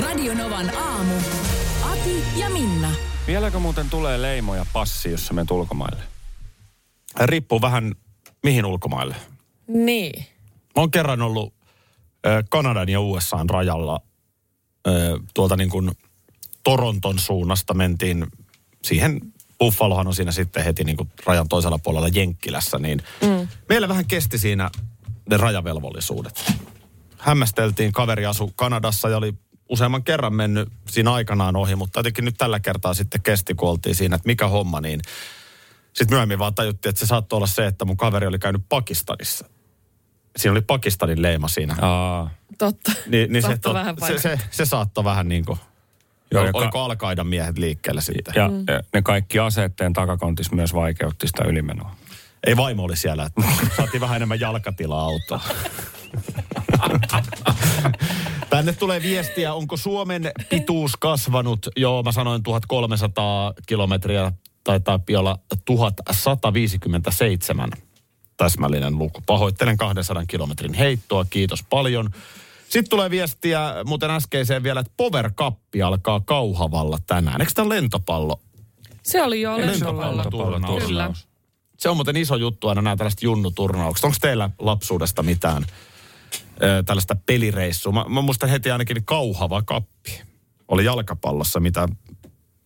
Radio Novan aamu. Ati ja Minna. Vieläkö muuten tulee leimoja passi, jos sä menet ulkomaille? Riippuu vähän mihin ulkomaille. Niin. Mä oon kerran ollut ö, Kanadan ja USAn rajalla ö, tuolta niin kuin Toronton suunnasta mentiin siihen Buffalohan on siinä sitten heti niin kuin rajan toisella puolella Jenkkilässä, niin mm. meillä vähän kesti siinä ne rajavelvollisuudet. Hämmästeltiin, kaveri asu Kanadassa ja oli useamman kerran mennyt siinä aikanaan ohi, mutta jotenkin nyt tällä kertaa sitten kesti, kun oltiin siinä, että mikä homma, niin sitten myöhemmin vaan tajuttiin, että se saattoi olla se, että mun kaveri oli käynyt Pakistanissa. Siinä oli Pakistanin leima siinä. Aa. Totta. Niin, niin se, tot, vähän se, se, se saattoi vähän niin kuin, Joo, ja ka- oliko alkaidan miehet liikkeellä sitten? Ja mm. ne kaikki aseetteen takakontis myös vaikeutti sitä ylimenoa. Ei vaimo oli siellä, että saatiin vähän enemmän jalkatilaa autoa. Tänne tulee viestiä, onko Suomen pituus kasvanut? Joo, mä sanoin 1300 kilometriä, taitaa olla 1157 täsmällinen luku. Pahoittelen 200 kilometrin heittoa, kiitos paljon. Sitten tulee viestiä muuten äskeiseen vielä, että Power Cup alkaa Kauhavalla tänään. Eikö tämä lentopallo? Se oli jo Lentopallo lentopallo. Kyllä. Se on muuten iso juttu aina nämä tällaiset junnuturnaukset. Onko teillä lapsuudesta mitään ö, tällaista pelireissua? Mä, mä muistan heti ainakin kauhava kappi. Oli jalkapallossa, mitä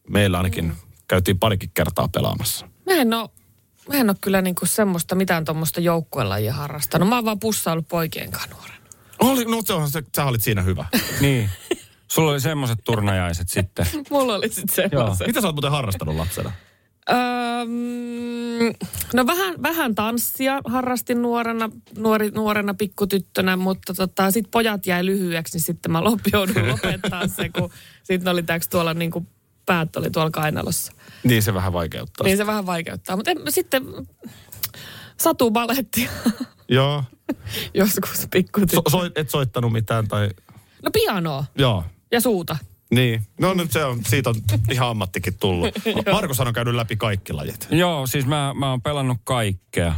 meillä ainakin mm. käytiin parikin kertaa pelaamassa. Mä en oo, mä en oo kyllä niinku semmoista mitään tuommoista joukkuelajia harrastanut. Mä oon vaan pussaillut poikien kanssa nuorena. Oli, no se onhan se, sä olit siinä hyvä. Niin. Sulla oli semmoiset turnajaiset sitten. Mulla oli sit semmoiset. Mitä sä oot muuten harrastanut lapsena? Öm, no vähän, vähän tanssia harrastin nuorena, nuori, nuorena pikkutyttönä, mutta tota, sitten pojat jäi lyhyeksi, niin sitten mä lop, joudun lopettaa se, kun sitten oli täks tuolla niin kuin päät oli tuolla kainalossa. Niin se vähän vaikeuttaa. Niin se vähän vaikeuttaa, mutta en, sitten satu balettia Joo. joskus pikkutyttö. So, soit, et soittanut mitään tai... No pianoa Joo. ja suuta. Niin. No nyt se on, siitä on ihan ammattikin tullut. Markus on käynyt läpi kaikki lajit. Joo, siis mä, mä oon pelannut kaikkea.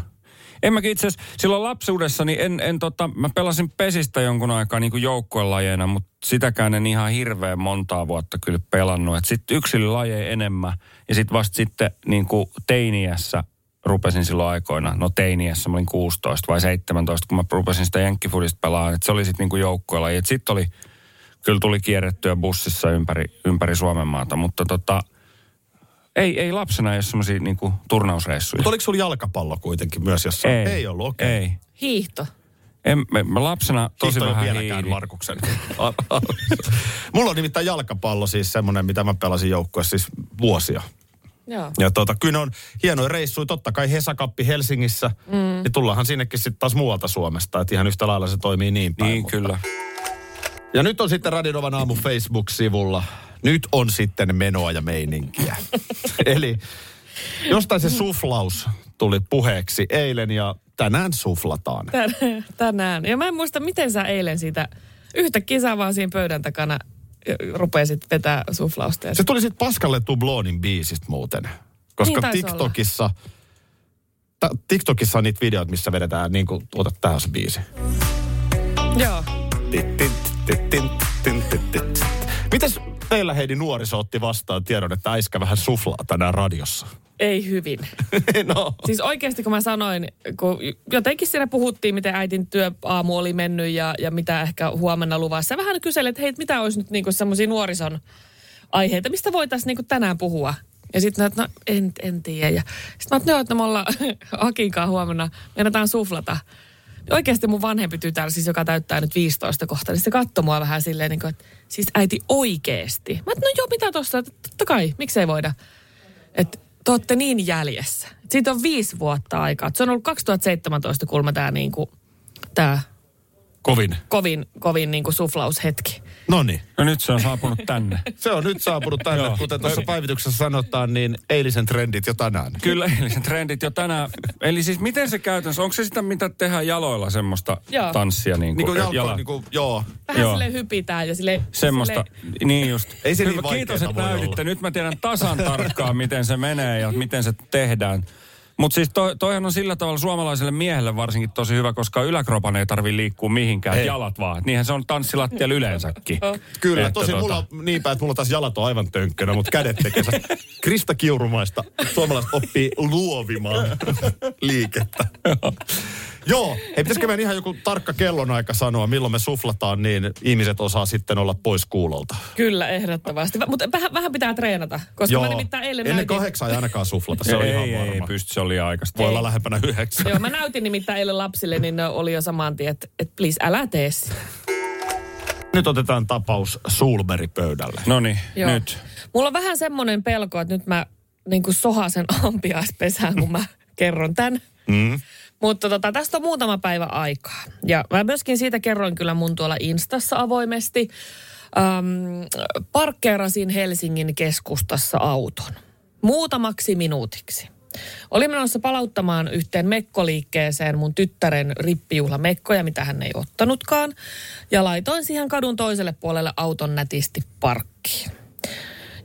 En mäkin itse asiassa, silloin lapsuudessani en, en tota, mä pelasin pesistä jonkun aikaa niin joukkuelajeina, mutta sitäkään en ihan hirveän montaa vuotta kyllä pelannut. Sitten yksilölajeja enemmän ja sitten vasta sitten niin kuin teiniässä rupesin silloin aikoina, no teiniässä mä olin 16 vai 17, kun mä rupesin sitä jenkkifudista pelaamaan, että se oli sitten niin joukkuelaji. Sitten oli, kyllä tuli kierrettyä bussissa ympäri, ympäri Suomen maata, mutta tota, ei, ei lapsena ei ole semmoisia niinku turnausreissuja. Mutta oliko sulla jalkapallo kuitenkin myös jossain? Ei. Ei ollut, okei. Ei. Hiihto. En, mä, mä lapsena tosi ole vähän vieläkään hiihdin. Markuksen. Mulla on nimittäin jalkapallo siis semmoinen, mitä mä pelasin joukkueessa siis vuosia. Joo. Ja tota, kyllä ne on hienoja reissuja. Totta kai Hesakappi Helsingissä. Mm. Niin tullaanhan sinnekin sitten taas muualta Suomesta. Että ihan yhtä lailla se toimii niin päin. Niin, mutta- kyllä. Ja nyt on sitten Radinovan aamu Facebook-sivulla. Nyt on sitten menoa ja meininkiä. Eli jostain se suflaus tuli puheeksi eilen ja tänään suflataan. Tän- tänään. Ja mä en muista, miten sä eilen siitä yhtäkkiä sä vaan siinä pöydän takana rupesit vetää suflausta. Se tuli sitten Paskalle Tublonin biisistä muuten. Koska Niin TikTokissa, ta, TikTokissa on niitä videoita, missä vedetään niin kuin, tuota tähän se biisi. Joo. Tit, tit, Mites teillä Heidi nuoriso otti vastaan tiedon, että äiskä vähän suflaa tänään radiossa? Ei hyvin. no. Siis oikeasti kun mä sanoin, kun jotenkin siinä puhuttiin, miten äitin työaamu oli mennyt ja, ja mitä ehkä huomenna luvassa. Vähän kyselin, että hei, mitä olisi nyt niinku semmoisia nuorison aiheita, mistä voitaisiin niinku tänään puhua. Ja sitten no en, en tiedä. Ja sitten mä että että me ollaan Akinkaan huomenna, meinataan suflata. Oikeasti mun vanhempi tytär, siis joka täyttää nyt 15 kohta, niin se katsoi mua vähän silleen, niin kuin, että siis äiti oikeesti. Mä että no joo, mitä tossa, totta kai, miksei voida. Että te olette niin jäljessä. Et siitä on viisi vuotta aikaa. Et Se on ollut 2017 kulma tämä niinku, tää Kovin. kovin, kovin niinku suflaushetki. No niin. No nyt se on saapunut tänne. Se on nyt saapunut tänne, Joo. kuten tuossa päivityksessä sanotaan, niin eilisen trendit jo tänään. Kyllä, eli sen trendit jo tänään. Eli siis miten se käytännössä, onko se sitä, mitä tehdään jaloilla, semmoista Joo. tanssia? Niin Niin kuin, kuin jalko, niin kuin, joo. Vähän Joo. sille hypitään ja sille... Semmoista, Sille, niin just. Ei se niin Hyvä, vaikeeta Kiitos, että näytitte. olla. Nyt mä tiedän tasan tarkkaan, miten se menee ja miten se tehdään. Mutta siis toi, toihan on sillä tavalla suomalaiselle miehelle varsinkin tosi hyvä, koska yläkropan ei tarvi liikkua mihinkään, Ei. jalat vaan. Niinhän se on tanssilattialla yleensäkin. Kyllä, Että tosi tota- mulla niin päin, että mulla taas jalat on aivan tönkkönä, mutta kädet tekee. Krista Kiurumaista suomalaiset oppii luovimaan liikettä. Joo, ei pitäisikö meidän ihan joku tarkka kellonaika sanoa, milloin me suflataan, niin ihmiset osaa sitten olla pois kuulolta. Kyllä, ehdottomasti. Mutta vähän, vähän pitää treenata, koska mä nimittäin eilen Ennen näytin... kahdeksaa ei ainakaan suflata, se on ei, ihan ei, ei, varma. pysty, se oli aikaista. Voi Ei. olla lähempänä yhdeksän. Joo, mä näytin nimittäin eilen lapsille, niin ne oli jo saman tien, että et please älä tee sitä. Nyt otetaan tapaus Sulberi pöydälle. No niin, Joo. nyt. Mulla on vähän semmoinen pelko, että nyt mä niin kuin sohasen ampiaispesään, kun mä kerron tämän. Mm. Mutta tota, tästä on muutama päivä aikaa. Ja mä myöskin siitä kerroin kyllä mun tuolla Instassa avoimesti. Ähm, parkkeerasin Helsingin keskustassa auton. Muutamaksi minuutiksi. Olin menossa palauttamaan yhteen mekkoliikkeeseen mun tyttären rippijuhlamekkoja, mitä hän ei ottanutkaan. Ja laitoin siihen kadun toiselle puolelle auton nätisti parkkiin.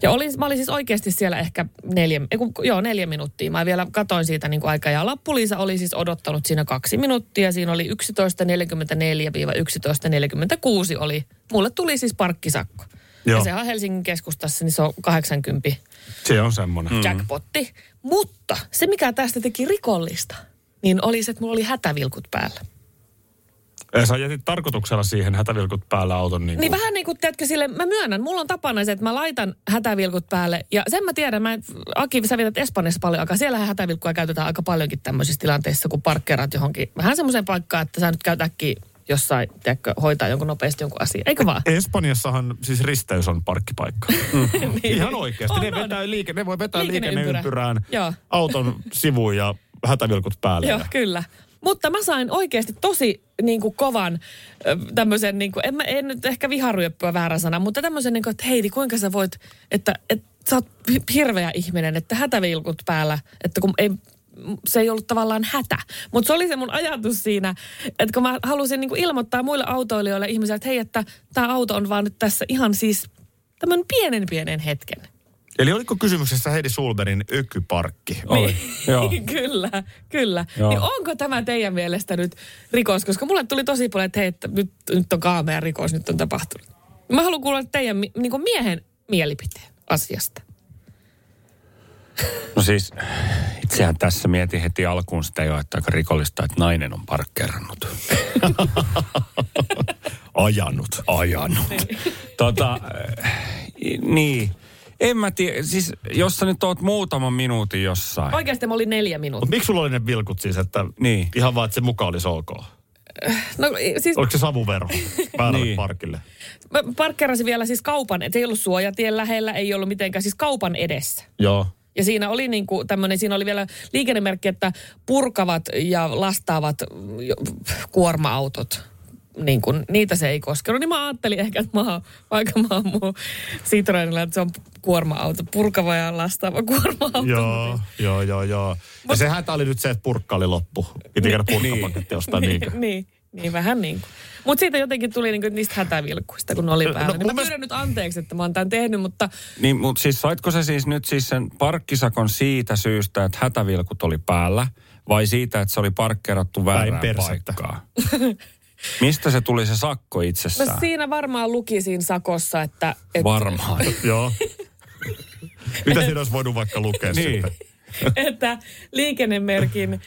Ja olin, mä olin siis oikeasti siellä ehkä neljä, ei kun, joo, neljä minuuttia. Mä vielä katoin siitä niin kuin aikaa. Ja lappuliisa oli siis odottanut siinä kaksi minuuttia. Siinä oli 11.44-11.46 oli. Mulle tuli siis parkkisakko. Joo. Ja sehän on Helsingin keskustassa, niin se on 80 Se on semmoinen. Mm. jackpotti. Mutta se, mikä tästä teki rikollista, niin oli se, että mulla oli hätävilkut päällä. Sä jätit tarkoituksella siihen hätävilkut päällä auton. Niin, Niin vähän niin kuin, tiedätkö, sille, mä myönnän, mulla on tapana se, että mä laitan hätävilkut päälle. Ja sen mä tiedän, mä, Aki, sä vietät Espanjassa paljon aikaa. Siellähän hätävilkkuja käytetään aika paljonkin tämmöisissä tilanteissa, kun parkkeeraat johonkin vähän semmoiseen paikkaan, että sä nyt käyt äkkiä jossain, tiedätkö, hoitaa jonkun nopeasti jonkun asian. Eikö vaan? Espanjassahan siis risteys on parkkipaikka. Ihan oikeasti. Niin. On, ne, on. vetää liike, ne voi vetää Liikenneympyrä. liikenneympyrään Joo. auton sivuun ja hätävilkut päälle. Joo, Ja- kyllä. Mutta mä sain oikeasti tosi niin kuin kovan tämmöisen, niin kuin, en, mä, en nyt ehkä viharyöppyä väärä sana, mutta tämmöisen, niin kuin, että Heidi, kuinka sä voit, että, että sä oot hi- hirveä ihminen, että hätävilkut päällä, että kun ei, se ei ollut tavallaan hätä. Mutta se oli se mun ajatus siinä, että kun mä halusin kuin ilmoittaa muille autoilijoille ihmisille, että hei, että tämä auto on vaan nyt tässä ihan siis tämmöinen pienen pienen hetken. Eli oliko kysymyksessä Heidi Sulberin ökyparkki? Oli. Joo. kyllä, kyllä. Joo. Niin onko tämä teidän mielestä nyt rikos? Koska mulle tuli tosi paljon, että hei, että nyt, nyt on kaamea rikos, nyt on tapahtunut. Mä haluan kuulla teidän niin kuin miehen mielipiteen asiasta. No siis, itsehän tässä mietin heti alkuun sitä jo, että aika rikollista, että nainen on parkkeerannut. Ajanut. Ajanut. tota, niin. En mä tiedä, siis jos sä nyt oot muutaman minuutin jossain. Oikeasti mä olin neljä Mutta minuuttia. miksi sulla oli ne vilkut siis, että Niin. ihan vaan, että se mukaan olisi ok? No siis Oliko se savuvero väärälle Niin. parkille? mä parkkerasin vielä siis kaupan, että ei ollut suojatien lähellä, ei ollut mitenkään siis kaupan edessä. Joo. Ja siinä oli niin kuin tämmöinen, siinä oli vielä liikennemerkki, että purkavat ja lastaavat kuorma-autot. Niin kuin, niitä se ei koskenut. Niin mä ajattelin ehkä, että mä oon, vaikka mä oon mun Citroenilla, että se on kuorma-auto. Purkava ja lastaava kuorma-auto. Joo, joo, joo, joo. Ja se hätä oli nyt se, että purkka oli loppu. Piti käydä purkkapaketti ostaa niinkö? niin, niin, vähän niin kuin. Mutta siitä jotenkin tuli niinku niistä hätävilkkuista, kun oli No, päällä. no, niin mä pyydän nyt anteeksi, että mä oon tämän tehnyt, mutta Niin, mutta siis saitko se siis nyt siis sen parkkisakon siitä syystä, että hätävilkut oli päällä, vai siitä, että se oli parkkeerattu väärään paikkaan? Mistä se tuli se sakko no itsessään? siinä varmaan luki siinä sakossa, että... että Varmaan. Joo. Mitä siinä olisi voinut vaikka lukea Niin. sitten? että liikennemerkin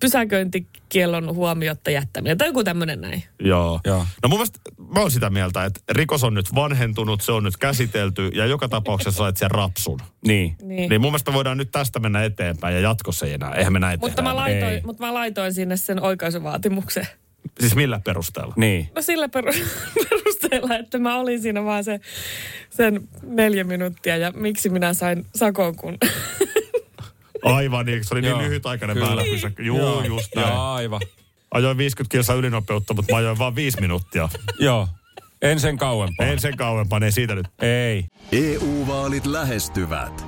pysäköintikiellon huomiotta jättäminen. Tai joku tämmöinen näin. Joo. Joo. No mun mielestä mä oon sitä mieltä, että rikos on nyt vanhentunut, se on nyt käsitelty ja joka tapauksessa sait sen rapsun. Niin. Niin. Niin mun mielestä voidaan nyt tästä mennä eteenpäin ja jatkossa ei enää. Eihän me näin Mutta mä, laitoin, Ei. mutta mä laitoin sinne sen oikaisuvaatimuksen. Siis millä perusteella? Niin. No sillä peru- perusteella, että mä olin siinä vaan se, sen neljä minuuttia ja miksi minä sain sakon, kun... Aivan niin, se oli niin Joo. lyhytaikainen Kyllä. väylä pysäkky. Juu, just näin. Joo, aivan. Ajoin 50 kilsaa ylinopeutta, mutta mä ajoin vaan viisi minuuttia. Joo. En sen kauempaa. En sen kauempaa, ei siitä nyt. Ei. EU-vaalit lähestyvät.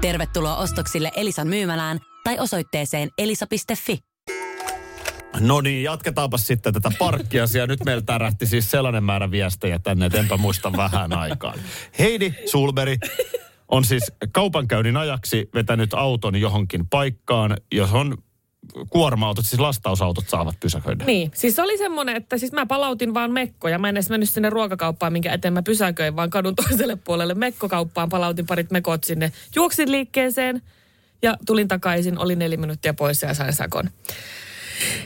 Tervetuloa ostoksille Elisan myymälään tai osoitteeseen elisa.fi. No niin, jatketaanpa sitten tätä parkkiasiaa. Nyt meillä tärähti siis sellainen määrä viestejä tänne, että enpä muista vähän aikaan. Heidi Sulberi on siis kaupankäynnin ajaksi vetänyt auton johonkin paikkaan, jos on kuorma-autot, siis lastausautot saavat pysäköidä. Niin, siis se oli semmoinen, että siis mä palautin vaan mekkoja. Mä en edes mennyt sinne ruokakauppaan, minkä eteen mä pysäköin, vaan kadun toiselle puolelle mekkokauppaan. Palautin parit mekot sinne. Juoksin liikkeeseen ja tulin takaisin. Olin neljä minuuttia poissa ja sain sakon.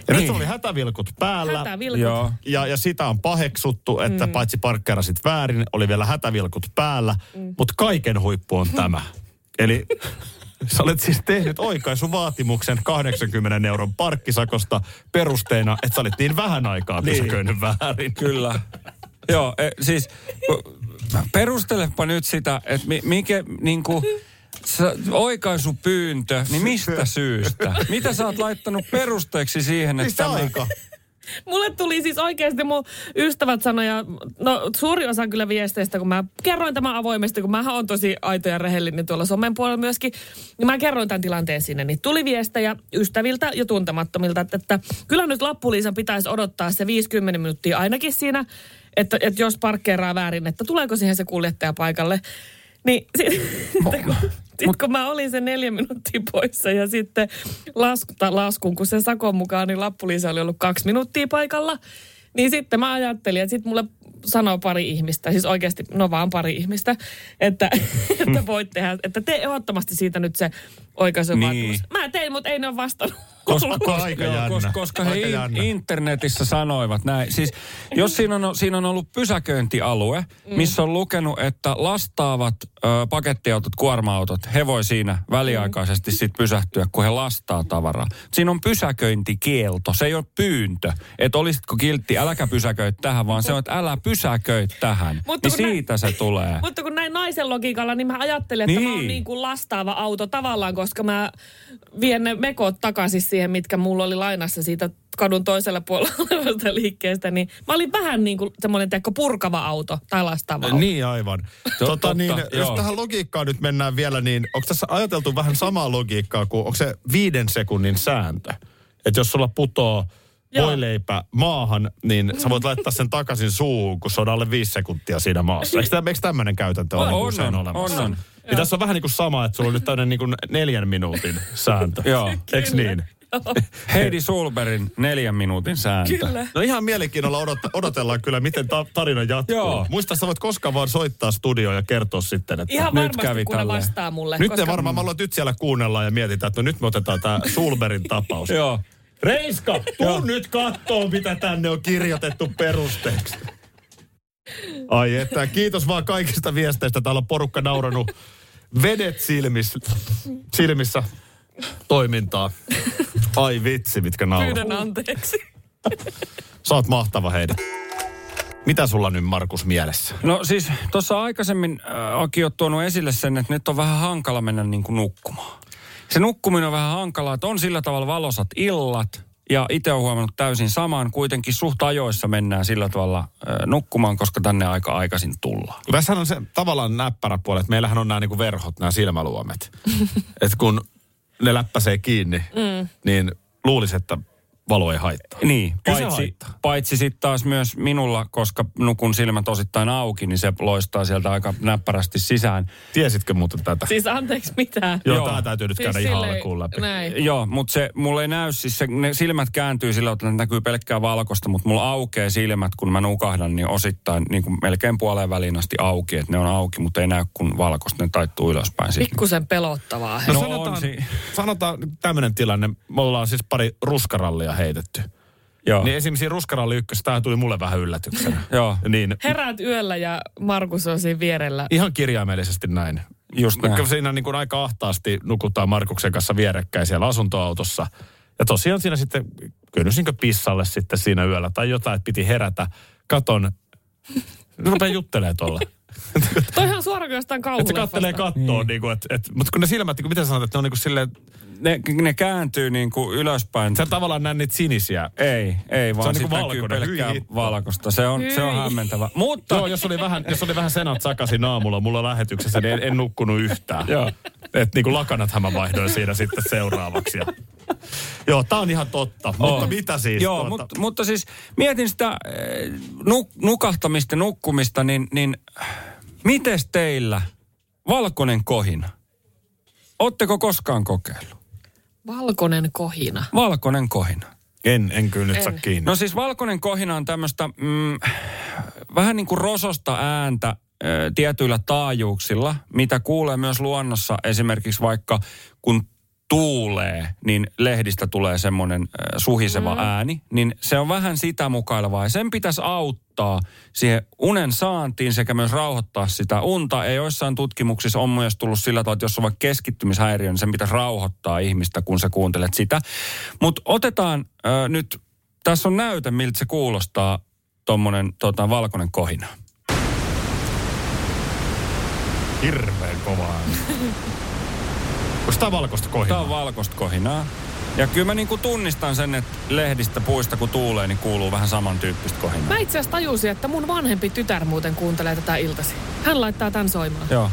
Ja nyt oli hätävilkut päällä. Hätävilkut. Joo. Ja, ja sitä on paheksuttu, että mm. paitsi parkkeerasit väärin, oli vielä hätävilkut päällä. Mm. Mutta kaiken huippu on tämä. Eli sä olet siis tehnyt oikaisuvaatimuksen 80 euron parkkisakosta perusteena, että sä olit niin vähän aikaa pysäköinyt väärin. Kyllä. Joo, e, siis perustelepa nyt sitä, että mi, mikä niinku, sä, oikaisupyyntö, niin mistä syystä? Mitä sä oot laittanut perusteeksi siihen, että Mistä tämä... aika? Mulle tuli siis oikeasti mun ystävät sanoja, no suuri osa kyllä viesteistä, kun mä kerroin tämän avoimesti, kun mä on tosi aito ja rehellinen tuolla somen puolella myöskin, niin mä kerroin tämän tilanteen sinne, niin tuli viestejä ystäviltä ja tuntemattomilta, että, että kyllä nyt Lappuliisan pitäisi odottaa se 50 minuuttia ainakin siinä, että, että jos parkkeeraa väärin, että tuleeko siihen se kuljettaja paikalle. Niin sitten kun, sit kun mä olin sen neljä minuuttia poissa ja sitten lasku, laskun, kun sen sakon mukaan, niin Lappuliisa oli ollut kaksi minuuttia paikalla. Niin sitten mä ajattelin, että sitten mulle sanoo pari ihmistä, siis oikeasti, no vaan pari ihmistä, että, että voit tehdä, että tee ehdottomasti siitä nyt se oikaisuvaatimus. Niin. Mä tein, mutta ei ne ole vastannut. Koska aika Joo, jännä. koska, koska he Aika in, jännä. internetissä sanoivat näin. Siis jos siinä on, siinä on ollut pysäköintialue, missä on lukenut, että lastaavat ö, pakettiautot, kuorma-autot, he voi siinä väliaikaisesti sit pysähtyä, kun he lastaa tavaraa. Siinä on pysäköintikielto, se ei ole pyyntö. Että olisitko kiltti, äläkä pysäköi tähän, vaan se on, että älä pysäköi tähän. Mutta niin siitä se tulee. Mutta kun näin naisen logiikalla, niin mä ajattelin, että niin. mä oon Niin. niin kuin lastaava auto tavallaan, koska mä vien ne mekot takaisin siihen, mitkä mulla oli lainassa siitä kadun toisella puolella olevasta liikkeestä. Niin mä olin vähän niin kuin semmoinen purkava auto tai lastaava auto. Niin aivan. tota, totta, niin, jos tähän logiikkaan nyt mennään vielä, niin onko tässä ajateltu vähän samaa logiikkaa kuin, onko se viiden sekunnin sääntö? Että jos sulla putoo voileipä maahan, niin sä voit laittaa sen takaisin suuhun, kun se on alle viisi sekuntia siinä maassa. Eikö, eikö tämmöinen käytäntö ole On, on, usein on, olemassa? on, on. Niin tässä on vähän niin kuin sama, että sulla on nyt tämmöinen niin neljän minuutin sääntö. Joo. Eikö niin? Heidi Sulberin neljän minuutin sääntö. Kyllä. No ihan mielenkiinnolla odot, odotellaan kyllä, miten ta- tarina jatkuu. Joo. Muista, sä voit koskaan vaan soittaa studioon ja kertoa sitten, että... Ihan Nyt varmasti, kävi kun ne tälleen. vastaa mulle. Nyt koska... ne varmaan, mä luulen, nyt siellä kuunnellaan ja mietitään, että no nyt me otetaan tämä Sulberin tapaus. Joo. Reiska, tuu nyt kattoon, mitä tänne on kirjoitettu perusteeksi. Ai että, kiitos vaan kaikista viesteistä. Täällä on porukka nauranut vedet silmissä, silmissä toimintaa. Ai vitsi, mitkä nauraa. Pyydän anteeksi. Sä oot mahtava heidät. Mitä sulla nyt Markus mielessä? No siis tuossa aikaisemmin äh, Aki on tuonut esille sen, että nyt on vähän hankala mennä niin kuin nukkumaan. Se nukkuminen on vähän hankalaa, että on sillä tavalla valosat illat. Ja itse olen huomannut täysin samaan. Kuitenkin suht ajoissa mennään sillä tavalla äh, nukkumaan, koska tänne aika aikaisin tullaan. Tässä on se tavallaan näppärä puoli, että meillähän on nämä niinku verhot, nämä silmäluomet. että kun ne läppäsee kiinni, mm. niin luulisi, että valo ei haittaa. Niin, paitsi, haittaa. paitsi sitten taas myös minulla, koska nukun silmät osittain auki, niin se loistaa sieltä aika näppärästi sisään. Tiesitkö muuten tätä? Siis anteeksi mitään. Joo, Joo. tämä täytyy nyt Siis käydä ihan silleen- alkuun läpi. Näin. Joo, mutta se mulla ei näy, siis se, ne silmät kääntyy sillä, että ne näkyy pelkkää valkoista, mutta mulla aukeaa silmät, kun mä nukahdan, niin osittain niin kuin melkein puoleen väliin asti auki, että ne on auki, mutta ei näy kun valkoista, ne taittuu ylöspäin. Pikkusen pelottavaa. No, No sanotaan, on si- sanotaan tämmöinen tilanne. Me ollaan siis pari ruskarallia heitetty. Joo, Niin esimerkiksi ruskaralli ykkössä, tämä tuli mulle vähän yllätyksenä. joo, niin Heräät yöllä ja Markus on siinä vierellä. ihan kirjaimellisesti näin. just näin. siinä niin kuin aika ahtaasti nukutaan Markuksen kanssa vierekkäin siellä asuntoautossa. Ja tosiaan siinä sitten kynnysinkö pissalle sitten siinä yöllä tai jotain, että piti herätä. Katon, rupeaa juttelemaan tuolla. Toihan suoraan jostain Että se kattelee kauhuleffasta. kattoon, niin. kuin, että, että, mutta kun ne silmät, niin kuin, miten sanot, että ne on niin kuin silleen, Ne, ne kääntyy niin kuin ylöspäin. sä tavallaan näen niitä sinisiä. Ei, ei, vaan on se niinku näkyy valkoinen. pelkkää Hyi valkoista. Se on, se on Hyi. hämmentävä. Mutta Joo, jos oli vähän, jos oli vähän senat sakaisin aamulla mulla lähetyksessä, niin en, en nukkunut yhtään. Joo. Että niin kuin lakanathan mä vaihdoin siinä sitten seuraavaksi. Ja... Joo, tää on ihan totta. Mutta mitä siis? Joo, tuota... mutta, mutta siis mietin sitä eh, nuk, nukahtamista, nukkumista, niin, niin mites teillä valkoinen kohina? Ootteko koskaan kokeillut? Valkoinen kohina. Valkoinen kohina. En, en kyllä nyt En. saa kiinni. No siis valkoinen kohina on tämmöistä mm, vähän niin kuin rososta ääntä tietyillä taajuuksilla, mitä kuulee myös luonnossa esimerkiksi vaikka kun tuulee, niin lehdistä tulee semmoinen ö, suhiseva mm. ääni, niin se on vähän sitä mukailevaa. Ja sen pitäisi auttaa siihen unen saantiin sekä myös rauhoittaa sitä unta. Ja joissain tutkimuksissa on myös tullut sillä tavalla, että jos on vaikka keskittymishäiriö, niin sen pitäisi rauhoittaa ihmistä, kun sä kuuntelet sitä. Mutta otetaan ö, nyt, tässä on näyte, miltä se kuulostaa, tuommoinen tota, valkoinen kohina. Hirveän kovaa. Onko tää valkoista Tämä kohinaa? on valkoista kohinaa. Ja kyllä mä niinku tunnistan sen, että lehdistä puista kun tuulee, niin kuuluu vähän samantyyppistä kohinaa. Mä itse asiassa tajusin, että mun vanhempi tytär muuten kuuntelee tätä iltasi. Hän laittaa tämän soimaan. Joo.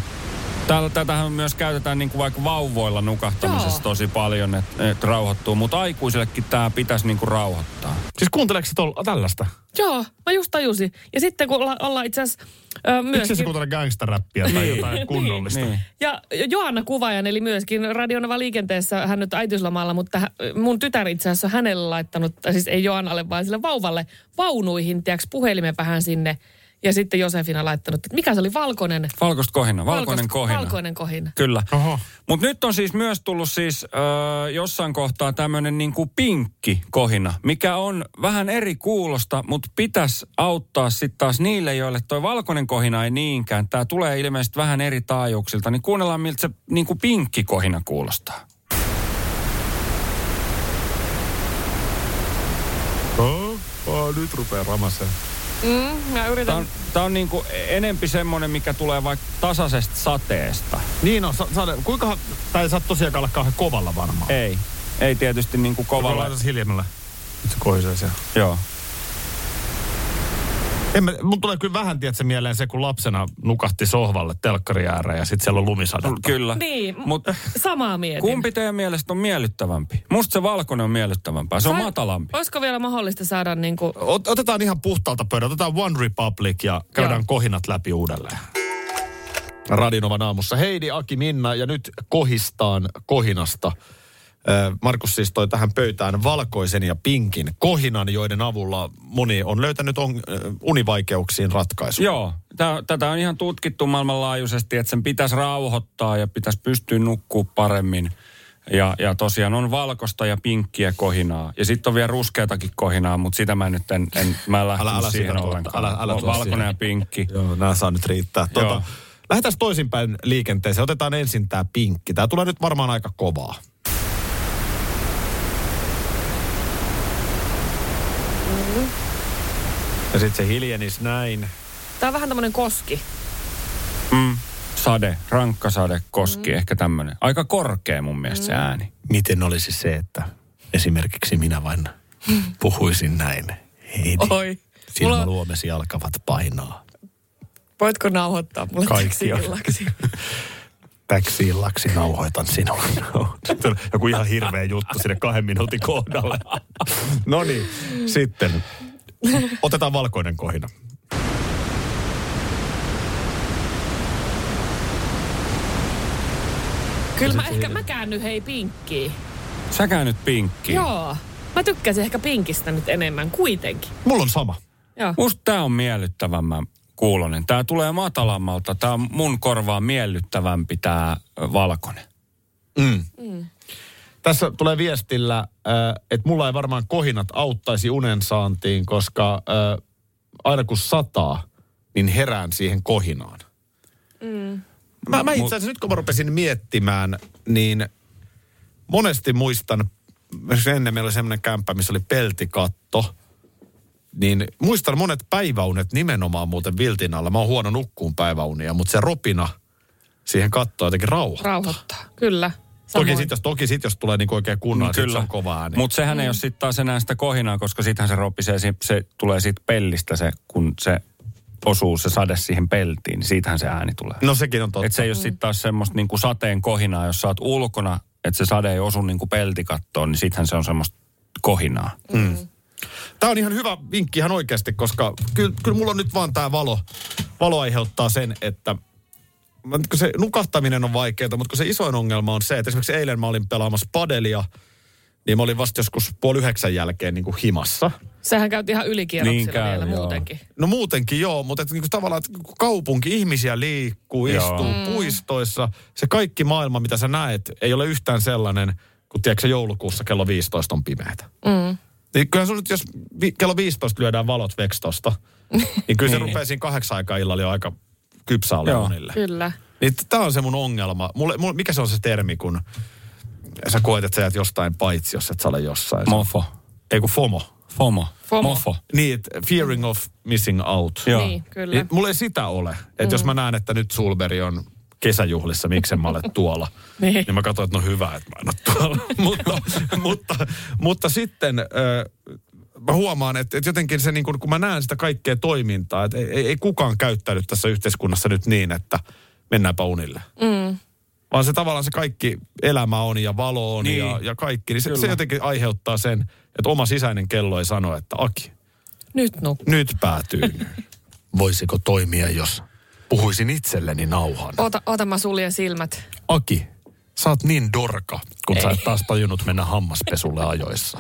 Täällä, tätähän myös käytetään niin kuin vaikka vauvoilla nukahtamisessa Joo. tosi paljon, että et rauhoittuu. Mutta aikuisillekin tämä pitäisi niin kuin rauhoittaa. Siis kuunteleeko tol- tällaista? Joo, mä just tajusin. Ja sitten kun olla, ollaan itse asiassa ö, Miksi se myöskin... kuuntele gangsterräppiä tai Niin. jotain kunnollista? Niin. Ja Joanna Kuvajan, eli myöskin Radionova liikenteessä, hän nyt äitiyslomalla, mutta mun tytär itse asiassa on hänelle laittanut, siis ei Joannalle, vaan sille vauvalle, vaunuihin, tiedätkö, puhelimen vähän sinne. Ja sitten Josefina laittanut, että mikä se oli valkoinen? Valkoista kohina, valkoinen Valkoista- kohina. Valkoinen kohina. Kyllä. Oho. Mutta nyt on siis myös tullut siis ö, jossain kohtaa tämmöinen niinku pinkki kohina, mikä on vähän eri kuulosta, mutta pitäisi auttaa sitten taas niille, joille toi valkoinen kohina ei niinkään. Tämä tulee ilmeisesti vähän eri taajuuksilta, niin kuunnellaan miltä se niinku pinkki kohina kuulostaa. Oh, oh, nyt rupeaa ramaseen. Mm, mä Tämä yritän... on, tää on niinku enempi semmoinen, mikä tulee vaikka tasaisesta sateesta. Niin on, sa, sa, kuinka, tai sä tosiaan olla kauhean kovalla varmaan. Ei, ei tietysti niinku Kovalla. kovalla. Laitas hiljemmällä. Nyt se kohisee siellä. Joo. En mä, mun tulee kyllä vähän, tiedätkö, mieleen se, kun lapsena nukahti sohvalle telkkari ääreen ja sitten siellä on lumisadetta. Kyllä. Niin, Mut mutta samaa mietin. kumpi teidän mielestä on miellyttävämpi? Musta se valkoinen on miellyttävämpää. Se on matalampi. Olisiko vielä mahdollista saada niin kuin... Ot, otetaan ihan puhtaalta pöydältä. Otetaan One Republic ja käydään Joo. kohinat läpi uudelleen. Radinovan aamussa. Heidi, Aki, Minna ja nyt kohistaan kohinasta. Markus siis toi tähän pöytään valkoisen ja pinkin kohinan, joiden avulla moni on löytänyt on, univaikeuksiin ratkaisu. Joo, tätä on ihan tutkittu maailmanlaajuisesti, että sen pitäisi rauhoittaa ja pitäisi pystyä nukkuu paremmin. Ja, ja tosiaan on valkoista ja pinkkiä kohinaa. Ja sitten on vielä ruskeatakin kohinaa, mutta sitä mä nyt en, en mä en lähtenyt Älä- älä siihen ollenkaan. älä- älä Valkoinen siihen. ja pinkki. Joo, nämä saa nyt riittää. Tuota, Joo. lähdetään toisinpäin liikenteeseen. Otetaan ensin tämä pinkki. Tämä tulee nyt varmaan aika kovaa. Ja sitten se hiljenis näin. Tää on vähän tämmönen koski. Mm. Sade, rankka sade, koski, mm. ehkä tämmöinen. Aika korkea mun mielestä se ääni. Miten olisi se, että esimerkiksi minä vain puhuisin näin. Heidi, Oi. Mulla, silmäluomesi alkavat painaa. voitko nauhoittaa mulle Kaikkia. täksi illaksi? Täksi illaksi nauhoitan on joku ihan hirveä juttu sinne kahden minuutin kohdalle. No niin, sitten. Otetaan valkoinen kohina. Kyllä mä ehkä mä käännyn hei pinkkiin. Sä käännyt pinkkiin. Joo. Mä tykkäsin ehkä pinkistä nyt enemmän kuitenkin. Mulla on sama. Joo. Musta tää on miellyttävämmän kuulonen. Tää tulee matalammalta. Tää on mun korvaan miellyttävämpi tää valkoinen. Tässä tulee viestillä, äh, että mulla ei varmaan kohinat auttaisi unen saantiin, koska äh, aina kun sataa, niin herään siihen kohinaan. Mä, mä itse asiassa nyt kun mä rupesin miettimään, niin monesti muistan, esimerkiksi ennen meillä oli semmoinen kämppä, missä oli peltikatto, niin muistan monet päiväunet nimenomaan muuten viltin alla. Mä oon huono nukkuun päiväunia, mutta se ropina siihen kattoon jotenkin rauhoittaa. Rauhoittaa. Kyllä. Toki Samoin. sitten jos, toki sit, jos tulee niinku oikein kunnolla, niin sit se on kova ääni. Mutta sehän ei ole sitten taas enää sitä kohinaa, koska sittenhän se ropisee, se, se tulee siitä pellistä se, kun se osuu se sade siihen peltiin, niin siitähän se ääni tulee. No sekin on totta. Että se ei ole sitten taas semmoista niinku sateen kohinaa, jos sä oot ulkona, että se sade ei osu niinku peltikattoon, niin sittenhän se on semmoista kohinaa. Tämä on ihan hyvä vinkki ihan oikeasti, koska kyllä, kyllä mulla on nyt vaan tämä valo. Valo aiheuttaa sen, että kun se nukahtaminen on vaikeaa, mutta kun se isoin ongelma on se, että esimerkiksi eilen mä olin pelaamassa padelia, niin mä olin vasta joskus puoli yhdeksän jälkeen niin kuin himassa. Sehän käytiin ihan ylikierroksilla Niin käy, vielä joo. muutenkin. No muutenkin joo, mutta että niin kuin tavallaan että kun kaupunki, ihmisiä liikkuu, Joo. istuu puistoissa. Se kaikki maailma, mitä sä näet, ei ole yhtään sellainen, kun tiedätkö, joulukuussa kello 15 on pimeätä. Mm. Niin kyllähän sun nyt, jos vi- kello 15 lyödään valot vekstosta, niin kyllä se rupeaa siinä kahdeksan aikaa illalla jo aika kypsä olla Joo. unille. Kyllä. Niin tämä on se mun ongelma. Mulle, mulle, mikä se on se termi, kun sä koet, että sä jäät jostain paitsi, jos et sä ole jossain. Mofo. Ei kun FOMO. FOMO. FOMO. Mofo. Niin, että fearing of missing out. Joo. Niin, kyllä. Niin, mulla ei sitä ole. Että mm. jos mä näen, että nyt Sulberg on kesäjuhlissa, miksen mä ole tuolla. Niin. niin mä katsoin, että no hyvä, että mä en ole tuolla. mutta, mutta, mutta sitten äh, mä huomaan, että, että jotenkin se, niin kun, kun mä näen sitä kaikkea toimintaa, että ei, ei, kukaan käyttänyt tässä yhteiskunnassa nyt niin, että mennäänpä unille. Mm. Vaan se tavallaan se kaikki elämä on ja valo on Niin. ja, ja kaikki. Niin se, se jotenkin aiheuttaa sen, että oma sisäinen kello ei sano, että Aki, Nyt nyt päätyy. Voisiko toimia, jos puhuisin itselleni nauhan? Ota, ota mä suljen silmät. Aki, sä oot niin dorka, kun sä et taas tajunnut mennä hammaspesulle ajoissa.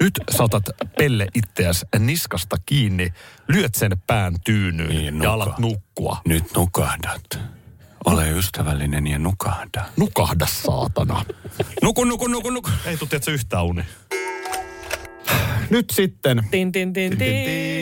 Nyt saatat pelle itseäs niskasta kiinni, lyöt sen pään tyynyyn Niin, ja alat nukkua. Nyt nukahdat. Ole ystävällinen ja nukahda. Nukahda saatana. Nuku, nuku, nuku, nuku. Ei tuu tiedätkö yhtään uni. Nyt sitten Tin, tin, tin, Tin, tin, tin.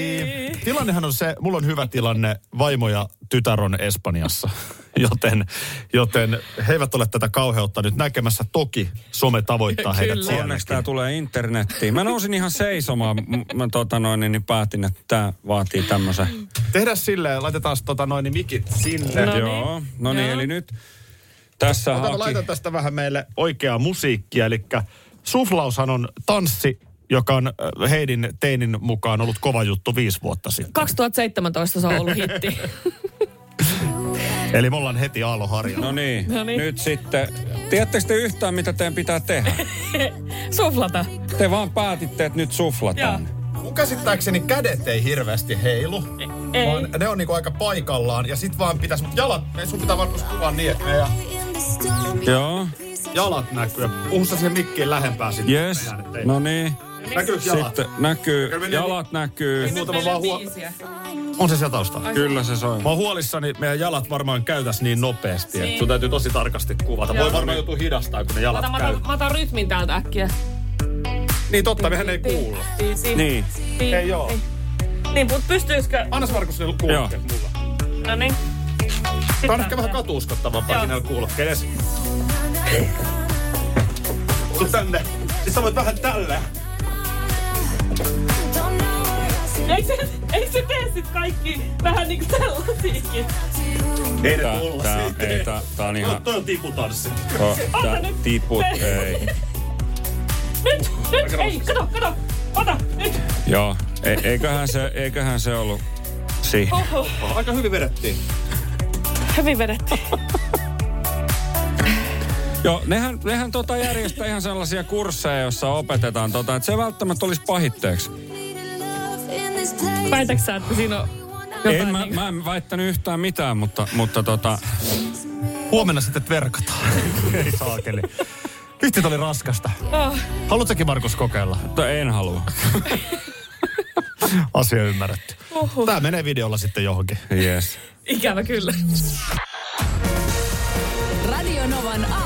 Tilannehan on se, mulla on hyvä tilanne, vaimo ja tytär on Espanjassa. Joten, joten he eivät ole tätä kauheutta nyt näkemässä. Toki some tavoittaa heidät Kyllä. sielläkin. Onneksi tämä tulee internettiin. Mä nousin ihan seisomaan. Mä tota noin, niin päätin, että tämä vaatii tämmöisen. Tehdään silleen, laitetaan tota noin niin mikit sinne. No niin. Joo, no niin, Joo. eli nyt tässä Ota, mä haki. laitan tästä vähän meille oikeaa musiikkia. Eli suflaushan on tanssi, joka on äh, Heidin teinin mukaan ollut kova juttu viisi vuotta sitten. 2017 se on ollut hitti. Eli me ollaan heti aaloharjalla. No niin, No niin. nyt sitten. Tiedättekö te yhtään, mitä teidän pitää tehdä? Suflata. Te vaan päätitte, että nyt suflataan. Mun käsittääkseni kädet ei hirveästi heilu. Ei. Vaan ne on niinku aika paikallaan. Ja sit vaan pitäis, mut jalat, sun pitää varmaan kuvaa niin, että meidän Joo, jalat näkyy. Ja Puhu sä siihen mikkiin lähempää sit. yes. No niin. Näkyykö jalat? Sitten näkyy, Kyllä jalat näkyy. Muutama vaan huo... On se siellä taustalla. Kyllä se soi. Mä oon huolissani, meidän jalat varmaan käytäs niin nopeasti, että sun täytyy tosi tarkasti kuvata. Voi varmaan joutua hidastaa, kun ne jalat mä, käy. otan, mä otan rytmin täältä äkkiä. Niin totta, mehän ei kuulla. Niin. Ei joo. Niin, mutta pystyisikö... Annas Markus ne kuulokkeet mulla. No niin. Tää on ehkä vähän katuuskottavampaa näillä kuulokkeilla. Tuu tänne. Siis sä voit vähän tällä. Eikö se, eikö se tee sit kaikki vähän niinku tällaisiakin? Ei ne Tää, tulla tää, siitä. ei, tää, tää on ihan... toi on tiputanssi. Oh, Ota tää nyt. tiput, ei. Nyt, nyt, ei, kato, kato. Ota, nyt. Joo, e, eiköhän se, eiköhän se ollut siihen. Oho, Aika hyvin vedettiin. hyvin vedetty. Joo, nehän, nehän tota järjestää ihan sellaisia kursseja, joissa opetetaan tota, että se välttämättä olisi pahitteeksi. Väitätkö sä, että siinä on jotain En mä, niin- mä en väittänyt yhtään mitään, mutta, mutta tota, Huomenna sitten verkataan. Ei saakeli. Vitsi, oli raskasta. Oh, Markus kokeilla? mutta en halua. Asia ymmärretty. Uhuh. Tämä menee videolla sitten johonkin. Yes. ikävä kyllä. Radio Novan aamu.